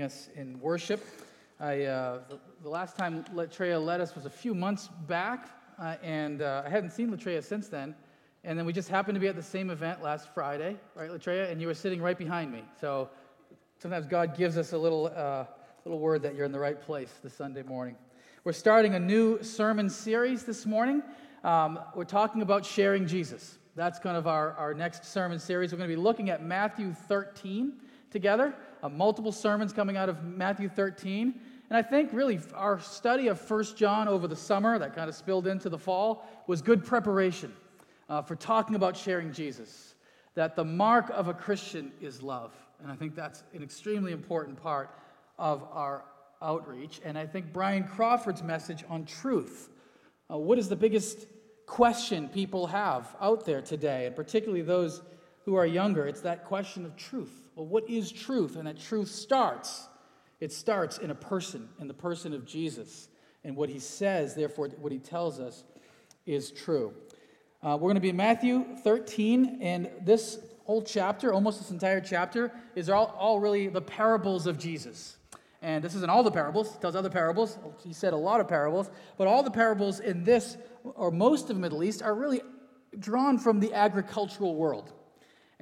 us in worship. I, uh, the, the last time Latreia led us was a few months back, uh, and uh, I hadn't seen Latreia since then. And then we just happened to be at the same event last Friday, right, Latreia? And you were sitting right behind me. So sometimes God gives us a little, uh, little word that you're in the right place this Sunday morning. We're starting a new sermon series this morning. Um, we're talking about sharing Jesus. That's kind of our, our next sermon series. We're going to be looking at Matthew 13 together uh, multiple sermons coming out of Matthew 13. And I think really our study of First John over the summer, that kind of spilled into the fall, was good preparation uh, for talking about sharing Jesus. That the mark of a Christian is love. And I think that's an extremely important part of our outreach. And I think Brian Crawford's message on truth. Uh, what is the biggest question people have out there today, and particularly those who are younger? It's that question of truth. Well, what is truth? And that truth starts. It starts in a person, in the person of Jesus. And what he says, therefore, what he tells us is true. Uh, we're going to be in Matthew 13, and this whole chapter, almost this entire chapter, is all, all really the parables of Jesus. And this isn't all the parables, he tells other parables. He said a lot of parables, but all the parables in this, or most of them at least, are really drawn from the agricultural world.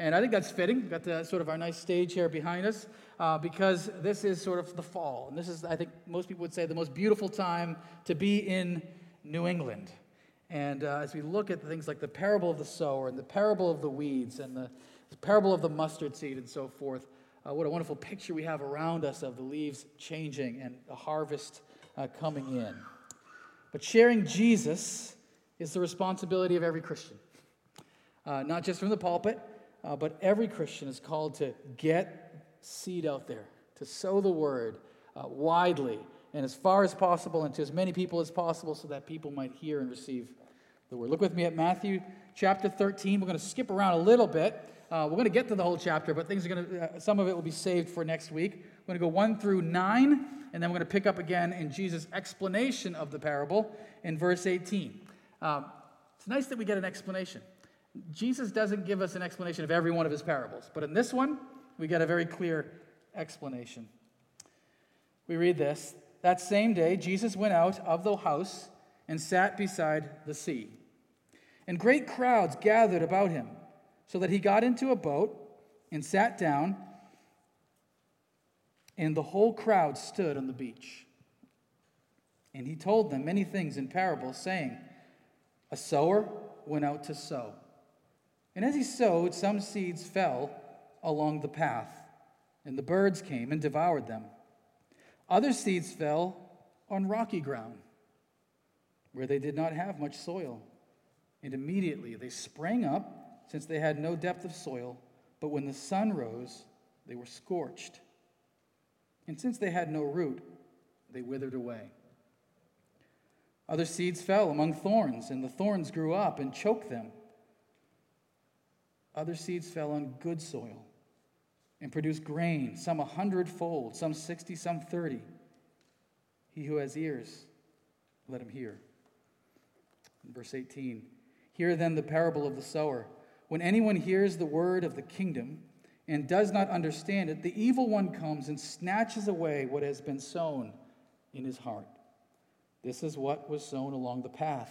And I think that's fitting. We've got the, sort of our nice stage here behind us uh, because this is sort of the fall. And this is, I think, most people would say the most beautiful time to be in New England. And uh, as we look at things like the parable of the sower and the parable of the weeds and the, parable of the mustard seed and so forth, uh, what a wonderful picture we have around us of the leaves changing and the harvest uh, coming in. But sharing Jesus is the responsibility of every Christian, uh, not just from the pulpit, uh, but every Christian is called to get seed out there, to sow the word uh, widely and as far as possible and to as many people as possible so that people might hear and receive the word. Look with me at Matthew chapter 13. We're going to skip around a little bit. Uh, we're going to get to the whole chapter, but things are going to, uh, some of it will be saved for next week. We're going to go 1 through 9, and then we're going to pick up again in Jesus' explanation of the parable in verse 18. Um, it's nice that we get an explanation. Jesus doesn't give us an explanation of every one of his parables, but in this one, we get a very clear explanation. We read this That same day, Jesus went out of the house and sat beside the sea. And great crowds gathered about him, so that he got into a boat and sat down, and the whole crowd stood on the beach. And he told them many things in parables, saying, A sower went out to sow. And as he sowed, some seeds fell along the path, and the birds came and devoured them. Other seeds fell on rocky ground, where they did not have much soil. And immediately they sprang up, since they had no depth of soil. But when the sun rose, they were scorched. And since they had no root, they withered away. Other seeds fell among thorns, and the thorns grew up and choked them. Other seeds fell on good soil and produced grain, some a hundredfold, some sixty, some thirty. He who has ears, let him hear. verse 18 Hear then the parable of the sower. When anyone hears the word of the kingdom and does not understand it, the evil one comes and snatches away what has been sown in his heart. This is what was sown along the path.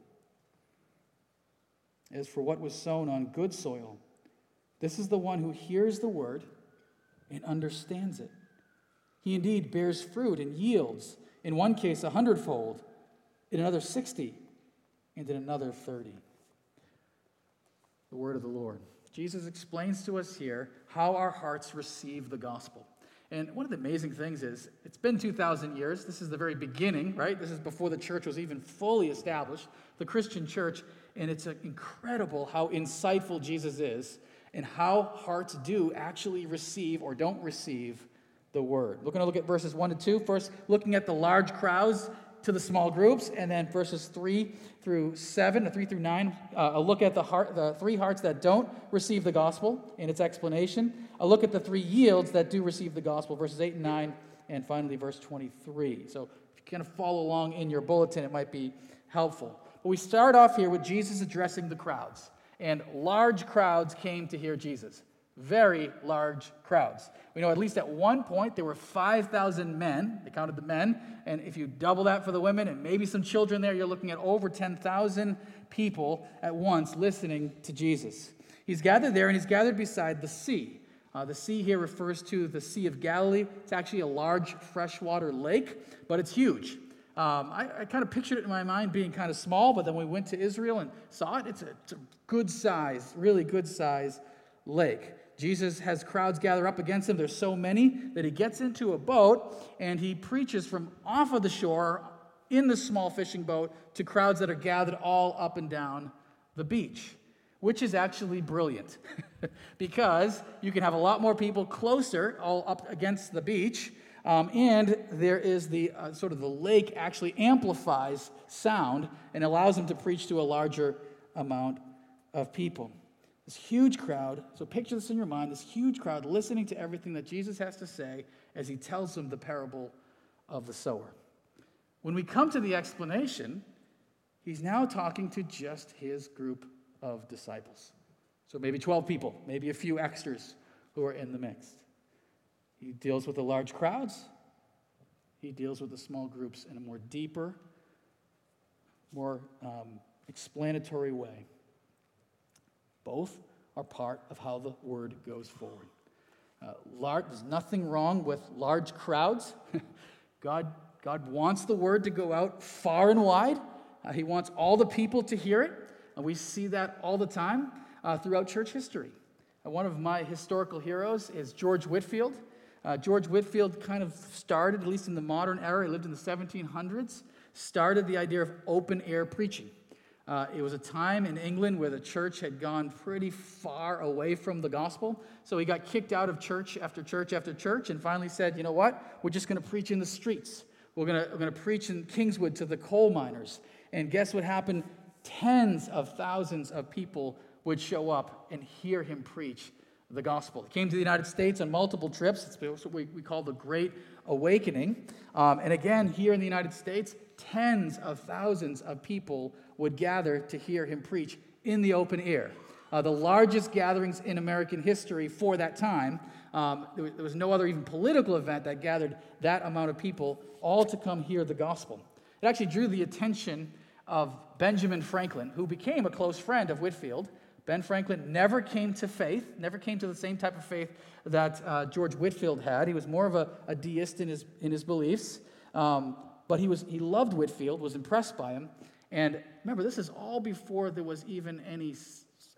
As for what was sown on good soil, this is the one who hears the word and understands it. He indeed bears fruit and yields, in one case a hundredfold, in another sixty, and in another thirty. The word of the Lord. Jesus explains to us here how our hearts receive the gospel. And one of the amazing things is, it's been 2,000 years. This is the very beginning, right? This is before the church was even fully established. The Christian church and it's incredible how insightful Jesus is and how hearts do actually receive or don't receive the word. We're going to look at verses 1 to 2. First, looking at the large crowds to the small groups, and then verses 3 through 7, or 3 through 9, uh, a look at the, heart, the three hearts that don't receive the gospel in its explanation, a look at the three yields that do receive the gospel, verses 8 and 9, and finally verse 23. So if you kind of follow along in your bulletin, it might be helpful. But we start off here with Jesus addressing the crowds, and large crowds came to hear Jesus very large crowds. We know at least at one point there were 5,000 men. They counted the men. And if you double that for the women and maybe some children there, you're looking at over 10,000 people at once listening to Jesus. He's gathered there and he's gathered beside the sea. Uh, the sea here refers to the Sea of Galilee. It's actually a large freshwater lake, but it's huge. Um, I, I kind of pictured it in my mind being kind of small, but then we went to Israel and saw it. It's a, it's a good size, really good size lake. Jesus has crowds gather up against him. There's so many that he gets into a boat and he preaches from off of the shore in the small fishing boat to crowds that are gathered all up and down the beach, which is actually brilliant because you can have a lot more people closer, all up against the beach. Um, and there is the uh, sort of the lake actually amplifies sound and allows him to preach to a larger amount of people. This huge crowd, so picture this in your mind this huge crowd listening to everything that Jesus has to say as he tells them the parable of the sower. When we come to the explanation, he's now talking to just his group of disciples. So maybe 12 people, maybe a few extras who are in the mix. He deals with the large crowds, he deals with the small groups in a more deeper, more um, explanatory way. Both are part of how the word goes forward. Uh, large, there's nothing wrong with large crowds. God, God wants the word to go out far and wide. Uh, he wants all the people to hear it. And we see that all the time uh, throughout church history. Uh, one of my historical heroes is George Whitefield. Uh, George Whitefield kind of started, at least in the modern era, he lived in the 1700s, started the idea of open air preaching. Uh, it was a time in England where the church had gone pretty far away from the gospel. So he got kicked out of church after church after church and finally said, you know what? We're just going to preach in the streets. We're going to preach in Kingswood to the coal miners. And guess what happened? Tens of thousands of people would show up and hear him preach the gospel. He came to the United States on multiple trips. It's what we, we call the Great Awakening. Um, and again, here in the United States, tens of thousands of people would gather to hear him preach in the open air. Uh, the largest gatherings in American history for that time. Um, there, was, there was no other even political event that gathered that amount of people all to come hear the gospel. It actually drew the attention of Benjamin Franklin, who became a close friend of Whitefield. Ben Franklin never came to faith, never came to the same type of faith that uh, George Whitefield had. He was more of a, a deist in his, in his beliefs, um, but he, was, he loved Whitefield, was impressed by him, and remember, this is all before there was even any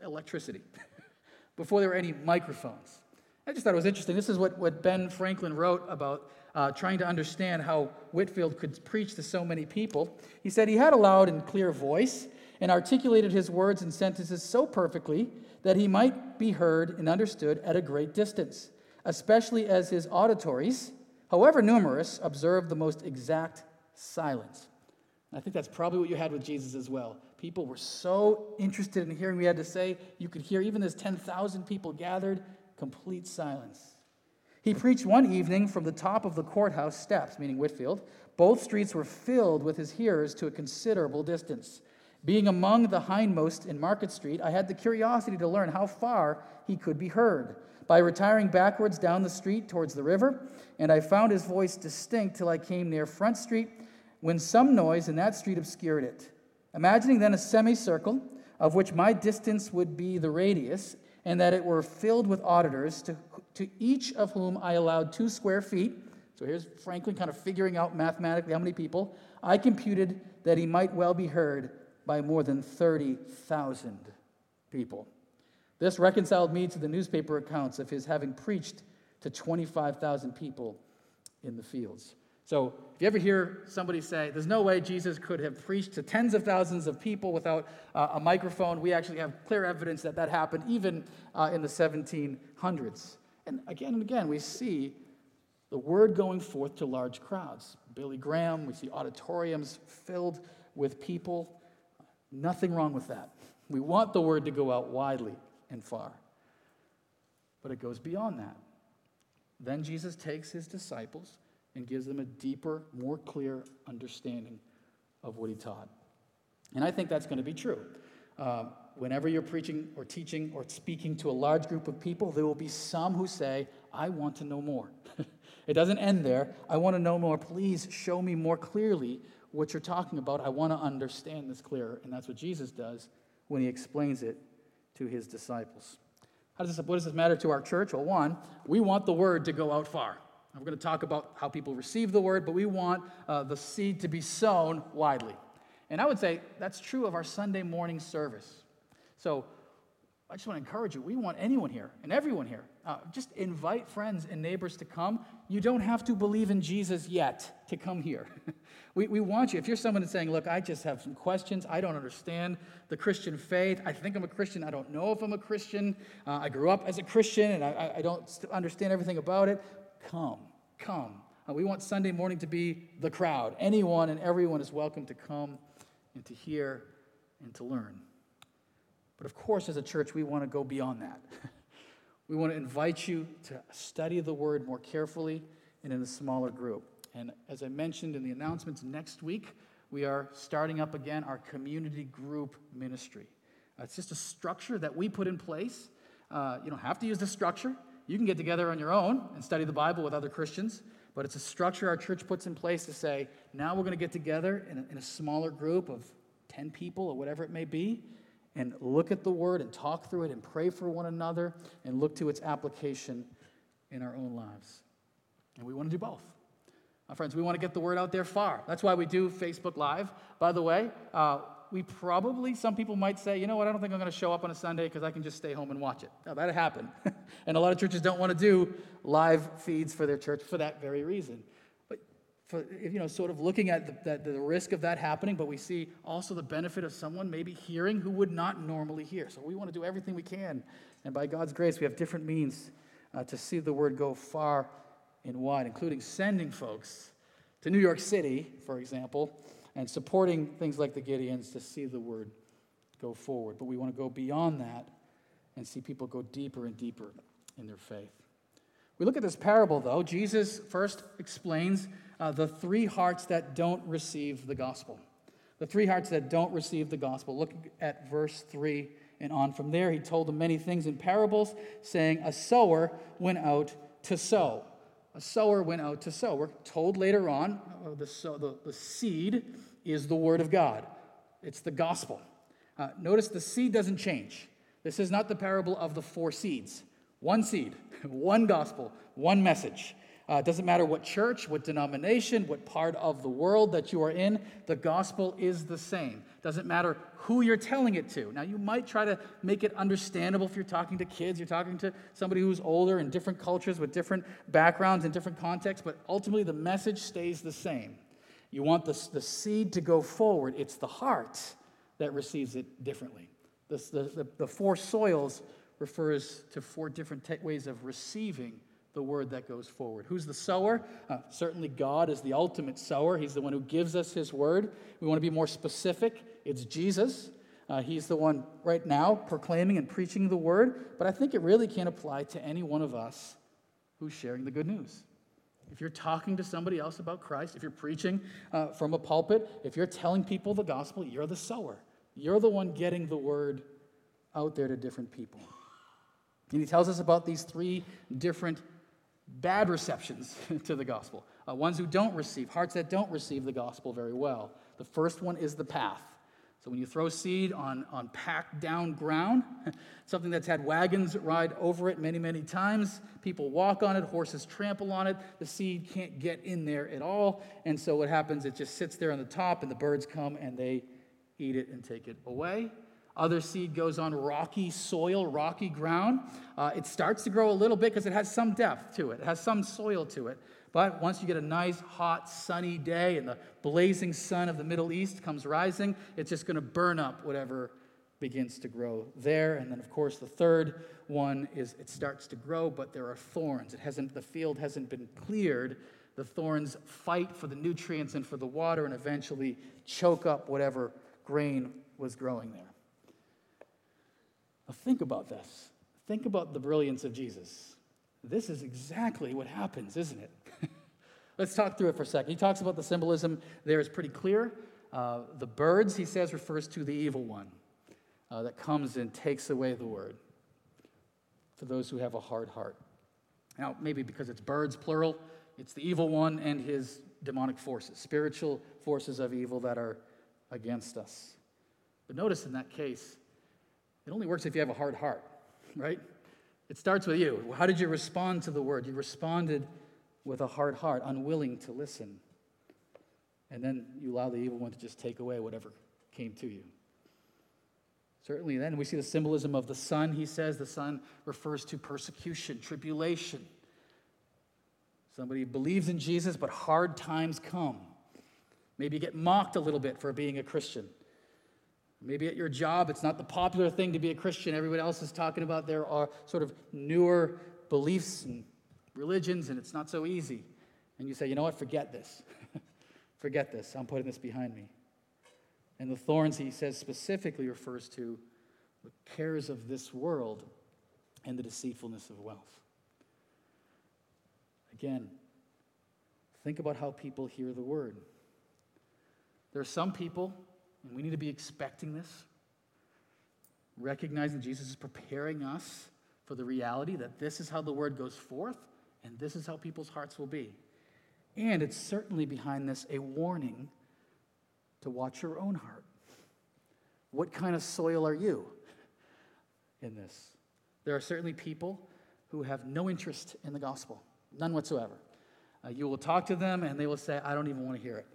electricity, before there were any microphones. I just thought it was interesting. This is what, what Ben Franklin wrote about uh, trying to understand how Whitefield could preach to so many people. He said he had a loud and clear voice and articulated his words and sentences so perfectly that he might be heard and understood at a great distance, especially as his auditories, however numerous, observed the most exact silence. I think that's probably what you had with Jesus as well. People were so interested in hearing what he had to say, you could hear even as 10,000 people gathered, complete silence. He preached one evening from the top of the courthouse steps, meaning Whitefield. Both streets were filled with his hearers to a considerable distance. Being among the hindmost in Market Street, I had the curiosity to learn how far he could be heard. By retiring backwards down the street towards the river, and I found his voice distinct till I came near Front Street when some noise in that street obscured it. Imagining then a semicircle, of which my distance would be the radius, and that it were filled with auditors, to, to each of whom I allowed two square feet. So here's Franklin kind of figuring out mathematically how many people. I computed that he might well be heard by more than 30,000 people. This reconciled me to the newspaper accounts of his having preached to 25,000 people in the fields. So, if you ever hear somebody say, There's no way Jesus could have preached to tens of thousands of people without uh, a microphone, we actually have clear evidence that that happened even uh, in the 1700s. And again and again, we see the word going forth to large crowds. Billy Graham, we see auditoriums filled with people. Nothing wrong with that. We want the word to go out widely and far. But it goes beyond that. Then Jesus takes his disciples and gives them a deeper, more clear understanding of what he taught. And I think that's going to be true. Uh, whenever you're preaching or teaching or speaking to a large group of people, there will be some who say, I want to know more. it doesn't end there. I want to know more. Please show me more clearly what you're talking about. I want to understand this clearer. And that's what Jesus does when he explains it to his disciples. How does this, what does this matter to our church? Well, one, we want the word to go out far. we're going to talk about how people receive the word, but we want uh, the seed to be sown widely. And I would say that's true of our Sunday morning service. So I just want to encourage you. We want anyone here and everyone here. Uh, just invite friends and neighbors to come. You don't have to believe in Jesus yet to come here. we, we want you. If you're someone that's saying, Look, I just have some questions. I don't understand the Christian faith. I think I'm a Christian. I don't know if I'm a Christian. Uh, I grew up as a Christian and I, I don't understand everything about it. Come, come. Uh, we want Sunday morning to be the crowd. Anyone and everyone is welcome to come and to hear and to learn. But of course, as a church, we want to go beyond that. we want to invite you to study the word more carefully and in a smaller group. And as I mentioned in the announcements, next week we are starting up again our community group ministry. Uh, it's just a structure that we put in place. Uh, you don't have to use the structure. You can get together on your own and study the Bible with other Christians, but it's a structure our church puts in place to say, now we're going to get together in a, in a smaller group of 10 people or whatever it may be, and look at the word and talk through it and pray for one another and look to its application in our own lives. And we want to do both. My friends, we want to get the word out there far. That's why we do Facebook Live. By the way, uh, we probably, some people might say, you know what, I don't think I'm going to show up on a Sunday because I can just stay home and watch it. Now, that happened. and a lot of churches don't want to do live feeds for their church for that very reason for, you know, sort of looking at the, the, the, risk of that happening, but we see also the benefit of someone maybe hearing who would not normally hear. So we want to do everything we can. And by God's grace, we have different means uh, to see the word go far and wide, including sending folks to New York City, for example, and supporting things like the Gideons to see the word go forward. But we want to go beyond that and see people go deeper and deeper in their faith. We look at this parable, though. Jesus first explains uh, the three hearts that don't receive the gospel. The three hearts that don't receive the gospel. Look at verse 3 and on from there. He told them many things in parables, saying, A sower went out to sow. A sower went out to sow. We're told later on uh, the, sow, the, the seed is the word of God, it's the gospel. Uh, notice the seed doesn't change. This is not the parable of the four seeds. One seed, one gospel, one message. Uh, it doesn't matter what church, what denomination, what part of the world that you are in, the gospel is the same. Doesn't matter who you're telling it to. Now, you might try to make it understandable if you're talking to kids, you're talking to somebody who's older in different cultures with different backgrounds and different contexts, but ultimately the message stays the same. You want the, the seed to go forward, it's the heart that receives it differently. The, the, the four soils refers to four different t- ways of receiving the word that goes forward. Who's the sower? Uh, certainly, God is the ultimate sower. He's the one who gives us His word. We want to be more specific. It's Jesus. Uh, he's the one right now proclaiming and preaching the word, but I think it really can't apply to any one of us who's sharing the good news. If you're talking to somebody else about Christ, if you're preaching uh, from a pulpit, if you're telling people the gospel, you're the sower. You're the one getting the word out there to different people. And he tells us about these three different bad receptions to the gospel, uh, ones who don't receive, hearts that don't receive the gospel very well. The first one is the path. So when you throw seed on, on packed down ground, something that's had wagons ride over it many, many times, people walk on it, horses trample on it, the seed can't get in there at all. And so what happens, it just sits there on the top, and the birds come and they eat it and take it away. Other seed goes on rocky soil, rocky ground. Uh, it starts to grow a little bit because it has some depth to it, it has some soil to it. But once you get a nice, hot, sunny day and the blazing sun of the Middle East comes rising, it's just going to burn up whatever begins to grow there. And then, of course, the third one is it starts to grow, but there are thorns. It hasn't, the field hasn't been cleared. The thorns fight for the nutrients and for the water and eventually choke up whatever grain was growing there. Think about this. Think about the brilliance of Jesus. This is exactly what happens, isn't it? Let's talk through it for a second. He talks about the symbolism there is pretty clear. Uh, the birds, he says, refers to the evil one uh, that comes and takes away the word for those who have a hard heart. Now, maybe because it's birds, plural, it's the evil one and his demonic forces, spiritual forces of evil that are against us. But notice in that case, it only works if you have a hard heart, right? It starts with you. How did you respond to the word? You responded with a hard heart, unwilling to listen. And then you allow the evil one to just take away whatever came to you. Certainly, then we see the symbolism of the sun. He says the sun refers to persecution, tribulation. Somebody believes in Jesus, but hard times come. Maybe get mocked a little bit for being a Christian. Maybe at your job, it's not the popular thing to be a Christian. Everyone else is talking about there are sort of newer beliefs and religions, and it's not so easy. And you say, you know what, forget this. forget this. I'm putting this behind me. And the thorns, he says, specifically refers to the cares of this world and the deceitfulness of wealth. Again, think about how people hear the word. There are some people, and we need to be expecting this, recognizing Jesus is preparing us for the reality that this is how the word goes forth and this is how people's hearts will be. And it's certainly behind this a warning to watch your own heart. What kind of soil are you in this? There are certainly people who have no interest in the gospel, none whatsoever. Uh, you will talk to them and they will say, I don't even want to hear it.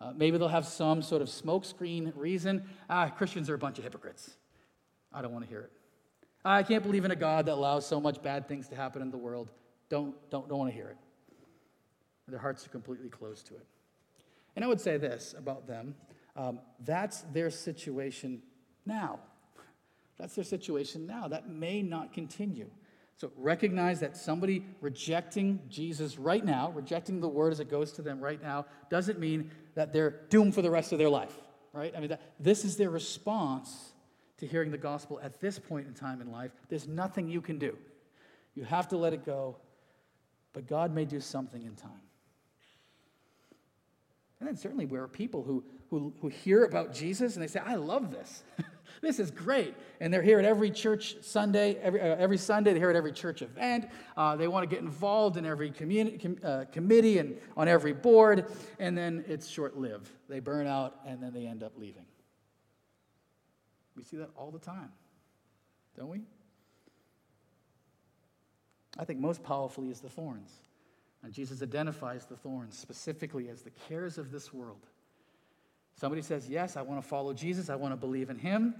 Uh, maybe they'll have some sort of smokescreen reason. Ah, Christians are a bunch of hypocrites. I don't want to hear it. I can't believe in a God that allows so much bad things to happen in the world. Don't, don't, don't want to hear it. Their hearts are completely closed to it. And I would say this about them um, that's their situation now. That's their situation now. That may not continue. So recognize that somebody rejecting Jesus right now, rejecting the word as it goes to them right now, doesn't mean that they're doomed for the rest of their life, right? I mean, that, this is their response to hearing the gospel at this point in time in life. There's nothing you can do. You have to let it go but God may do something in time. And then certainly there are people who, who, who hear about Jesus and they say, I love this. this is great. And they're here at every church Sunday, every, uh, every Sunday, they're here at every church event. Uh, they want to get involved in every com- uh, committee and on every board. And then it's short lived. They burn out and then they end up leaving. We see that all the time, don't we? I think most powerfully is the thorns. And Jesus identifies the thorns specifically as the cares of this world. Somebody says, Yes, I want to follow Jesus, I want to believe in him.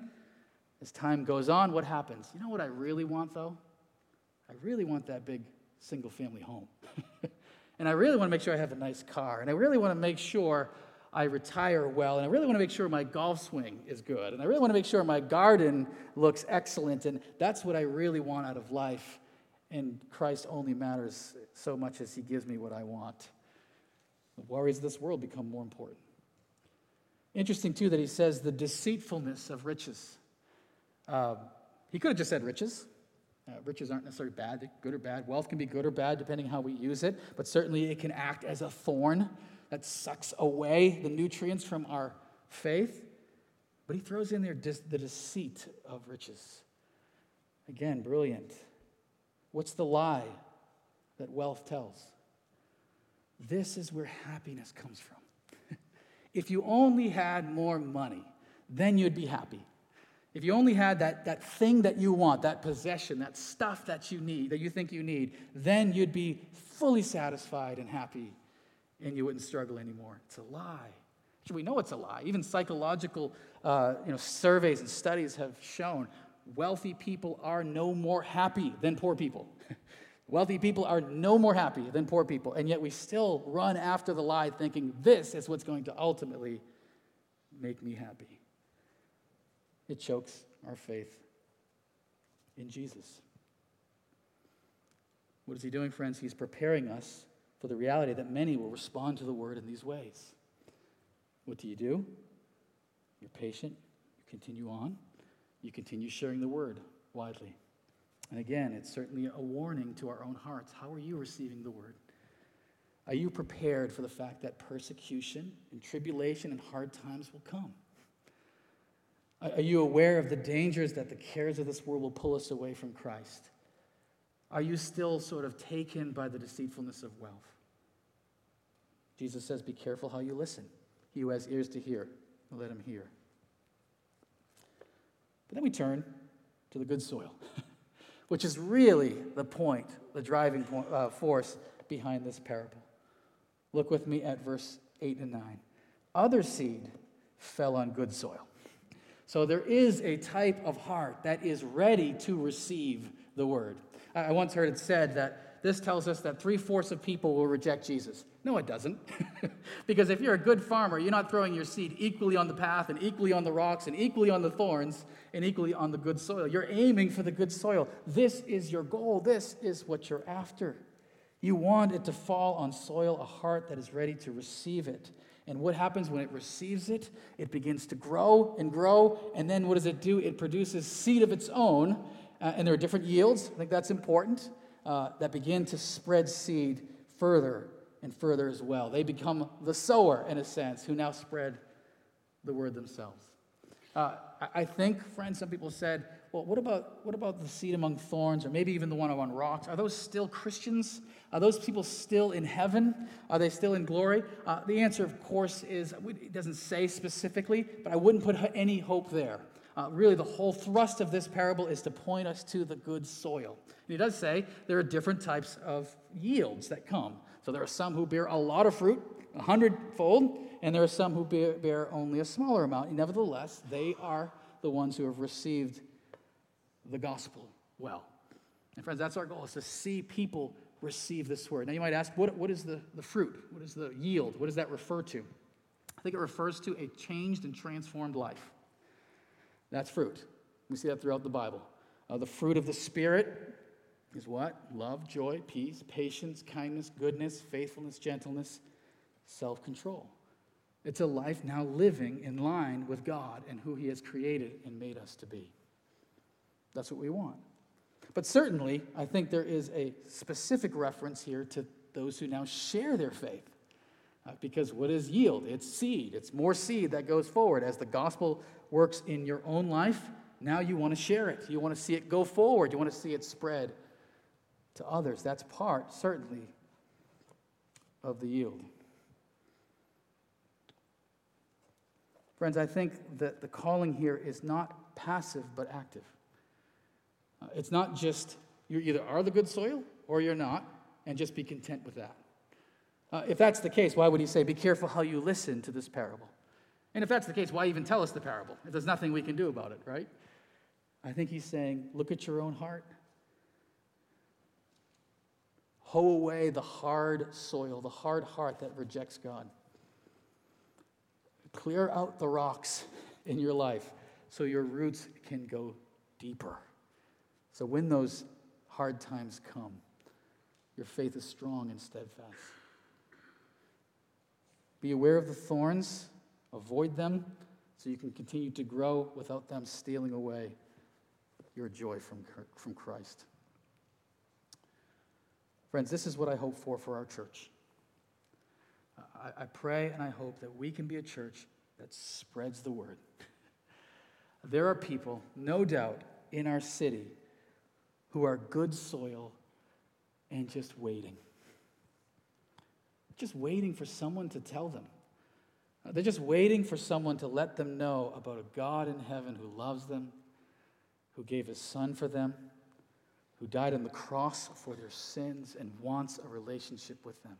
As time goes on, what happens? You know what I really want, though? I really want that big single family home. and I really want to make sure I have a nice car. And I really want to make sure I retire well. And I really want to make sure my golf swing is good. And I really want to make sure my garden looks excellent. And that's what I really want out of life and Christ only matters so much as he gives me what I want. The worries of this world become more important. Interesting, too, that he says the deceitfulness of riches. Uh, he could have just said riches. Uh, riches aren't necessarily bad, good or bad. Wealth can be good or bad depending how we use it, but certainly it can act as a thorn that sucks away the nutrients from our faith. But he throws in there the deceit of riches. Again, brilliant. What's the lie that wealth tells? This is where happiness comes from. If you only had more money, then you'd be happy. If you only had that, that thing that you want, that possession, that stuff that you need, that you think you need, then you'd be fully satisfied and happy and you wouldn't struggle anymore. It's a lie. We know it's a lie. Even psychological uh, you know, surveys and studies have shown wealthy people are no more happy than poor people. wealthy people are no more happy than poor people, and yet we still run after the lie thinking this is what's going to ultimately make me happy. it chokes our faith in Jesus. What is he doing, friends? He's preparing us for the reality that many will respond to the word in these ways. What do you do? You're patient, you continue on, you continue sharing the word widely. And again, it's certainly a warning to our own hearts. How are you receiving the word? Are you prepared for the fact that persecution and tribulation and hard times will come? Are you aware of the dangers that the cares of this world will pull us away from Christ? Are you still sort of taken by the deceitfulness of wealth? Jesus says, Be careful how you listen. He who has ears to hear, let him hear. But then we turn to the good soil, which is really the point, the driving point, uh, force behind this parable. Look with me at verse 8 and 9. Other seed fell on good soil. So there is a type of heart that is ready to receive the word. I once heard it said that this tells us that three fourths of people will reject Jesus. No, it doesn't. because if you're a good farmer, you're not throwing your seed equally on the path and equally on the rocks and equally on the thorns and equally on the good soil. You're aiming for the good soil. This is your goal. This is what you're after. You want it to fall on soil, a heart that is ready to receive it. And what happens when it receives it? It begins to grow and grow. And then what does it do? It produces seed of its own. Uh, and there are different yields. I think that's important. Uh, that begin to spread seed further and further as well. They become the sower, in a sense, who now spread the word themselves. Uh, I think, friends, some people said, well, what about, what about the seed among thorns, or maybe even the one among rocks? Are those still Christians? Are those people still in heaven? Are they still in glory? Uh, the answer, of course, is it doesn't say specifically, but I wouldn't put any hope there. Uh, really, the whole thrust of this parable is to point us to the good soil. And he does say there are different types of yields that come. So there are some who bear a lot of fruit, a hundredfold, and there are some who bear, bear only a smaller amount. Nevertheless, they are the ones who have received the gospel well. And friends, that's our goal, is to see people receive this word. Now you might ask, what, what is the, the fruit? What is the yield? What does that refer to? I think it refers to a changed and transformed life. That's fruit. We see that throughout the Bible. Uh, the fruit of the Spirit is what? Love, joy, peace, patience, kindness, goodness, faithfulness, gentleness, self control. It's a life now living in line with God and who He has created and made us to be. That's what we want. But certainly, I think there is a specific reference here to those who now share their faith. Uh, because what is yield? It's seed. It's more seed that goes forward. As the gospel works in your own life, now you want to share it. You want to see it go forward. You want to see it spread to others. That's part, certainly, of the yield. Friends, I think that the calling here is not passive but active. Uh, it's not just you either are the good soil or you're not, and just be content with that. Uh, if that's the case, why would he say, Be careful how you listen to this parable? And if that's the case, why even tell us the parable? If there's nothing we can do about it, right? I think he's saying, Look at your own heart. Hoe away the hard soil, the hard heart that rejects God. Clear out the rocks in your life so your roots can go deeper. So when those hard times come, your faith is strong and steadfast. Be aware of the thorns, avoid them, so you can continue to grow without them stealing away your joy from, from Christ. Friends, this is what I hope for for our church. I, I pray and I hope that we can be a church that spreads the word. There are people, no doubt, in our city who are good soil and just waiting. Just waiting for someone to tell them. Uh, they're just waiting for someone to let them know about a God in heaven who loves them, who gave his son for them, who died on the cross for their sins and wants a relationship with them.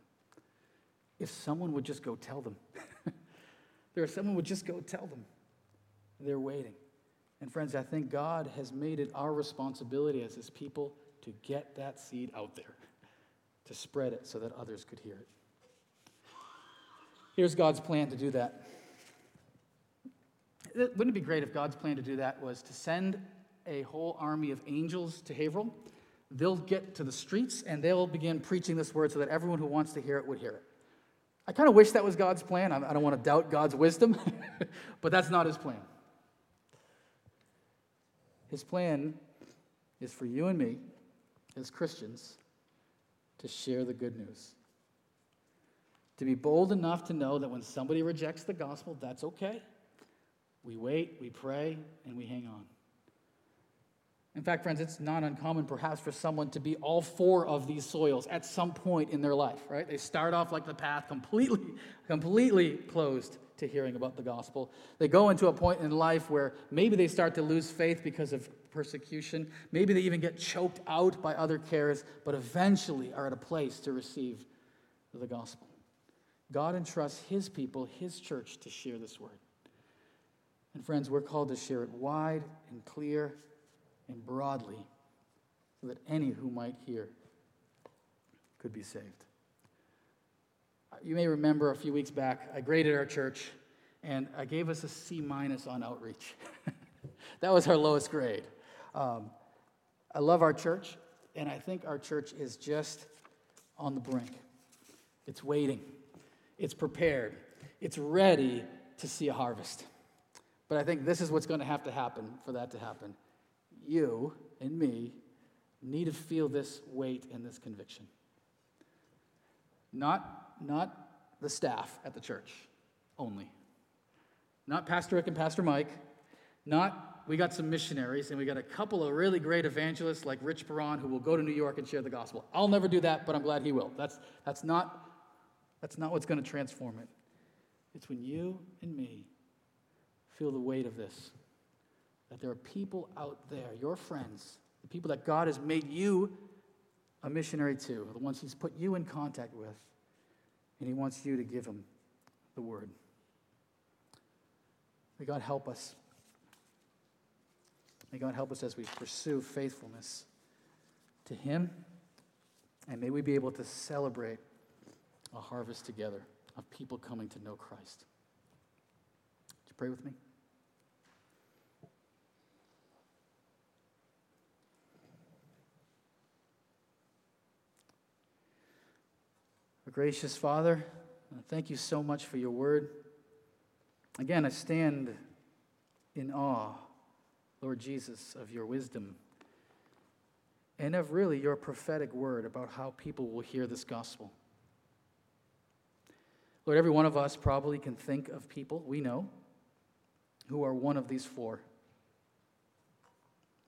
If someone would just go tell them, there someone would just go tell them, they're waiting. And friends, I think God has made it our responsibility as his people to get that seed out there, to spread it so that others could hear it. Here's God's plan to do that. Wouldn't it be great if God's plan to do that was to send a whole army of angels to Haverhill? They'll get to the streets and they'll begin preaching this word so that everyone who wants to hear it would hear it. I kind of wish that was God's plan. I don't want to doubt God's wisdom, but that's not his plan. His plan is for you and me, as Christians, to share the good news. To be bold enough to know that when somebody rejects the gospel, that's okay. We wait, we pray, and we hang on. In fact, friends, it's not uncommon perhaps for someone to be all four of these soils at some point in their life, right? They start off like the path completely, completely closed to hearing about the gospel. They go into a point in life where maybe they start to lose faith because of persecution. Maybe they even get choked out by other cares, but eventually are at a place to receive the gospel. God entrusts his people, his church, to share this word. And friends, we're called to share it wide and clear and broadly so that any who might hear could be saved. You may remember a few weeks back, I graded our church and I gave us a C minus on outreach. that was our lowest grade. Um, I love our church, and I think our church is just on the brink. It's waiting, it's prepared, it's ready to see a harvest. But I think this is what's going to have to happen for that to happen you and me need to feel this weight and this conviction. Not, not the staff at the church only. Not Pastor Rick and Pastor Mike. Not we got some missionaries and we got a couple of really great evangelists like Rich Perron who will go to New York and share the gospel. I'll never do that, but I'm glad he will. That's, that's, not, that's not what's going to transform it. It's when you and me feel the weight of this that there are people out there, your friends, the people that God has made you a missionary to, the ones He's put you in contact with, and He wants you to give them the word. May God help us. May God help us as we pursue faithfulness to Him, and may we be able to celebrate a harvest together of people coming to know Christ. Would you pray with me? Gracious Father, thank you so much for your word. Again, I stand in awe, Lord Jesus, of your wisdom and of really your prophetic word about how people will hear this gospel. Lord, every one of us probably can think of people we know who are one of these four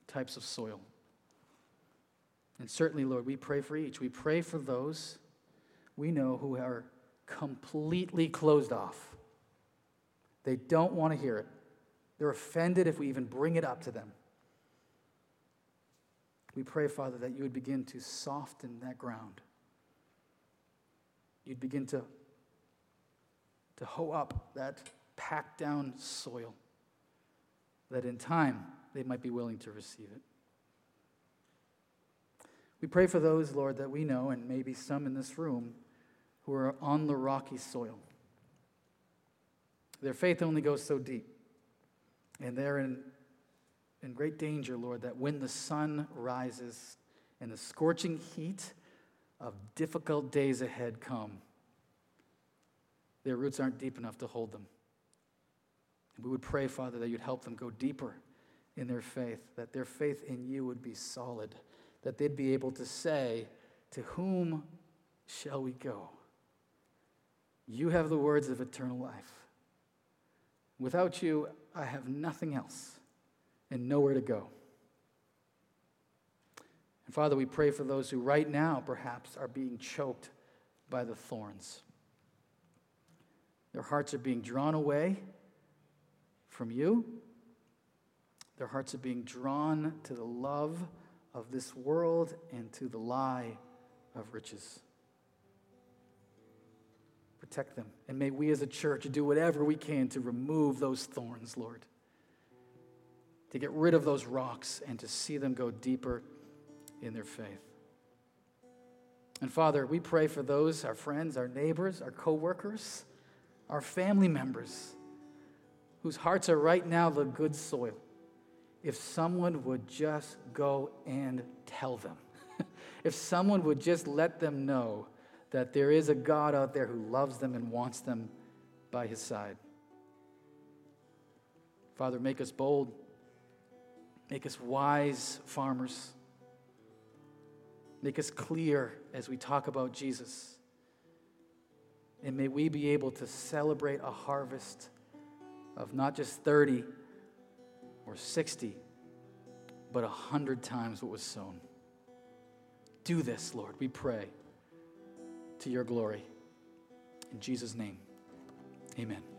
types of soil. And certainly, Lord, we pray for each. We pray for those we know who are completely closed off. They don't want to hear it. They're offended if we even bring it up to them. We pray, Father, that you would begin to soften that ground. You'd begin to, to hoe up that packed down soil, that in time they might be willing to receive it. We pray for those, Lord, that we know, and maybe some in this room, who are on the rocky soil. Their faith only goes so deep. And they're in, in great danger, Lord, that when the sun rises and the scorching heat of difficult days ahead come, their roots aren't deep enough to hold them. And we would pray, Father, that you'd help them go deeper in their faith, that their faith in you would be solid, that they'd be able to say, To whom shall we go? You have the words of eternal life. Without you, I have nothing else and nowhere to go. And Father, we pray for those who right now perhaps are being choked by the thorns. Their hearts are being drawn away from you. Their hearts are being drawn to the love of this world and to the lie of riches protect them. And may we as a church do whatever we can to remove those thorns, Lord, to get rid of those rocks and to see them go deeper in their faith. And Father, we pray for those, our friends, our neighbors, our coworkers, our family members whose hearts are right now the good soil, if someone would just go and tell them, if someone would just let them know that there is a God out there who loves them and wants them by his side. Father, make us bold, make us wise farmers, make us clear as we talk about Jesus. And may we be able to celebrate a harvest of not just 30 or 60, but a hundred times what was sown. Do this, Lord, we pray, to your glory. In Jesus' name, amen.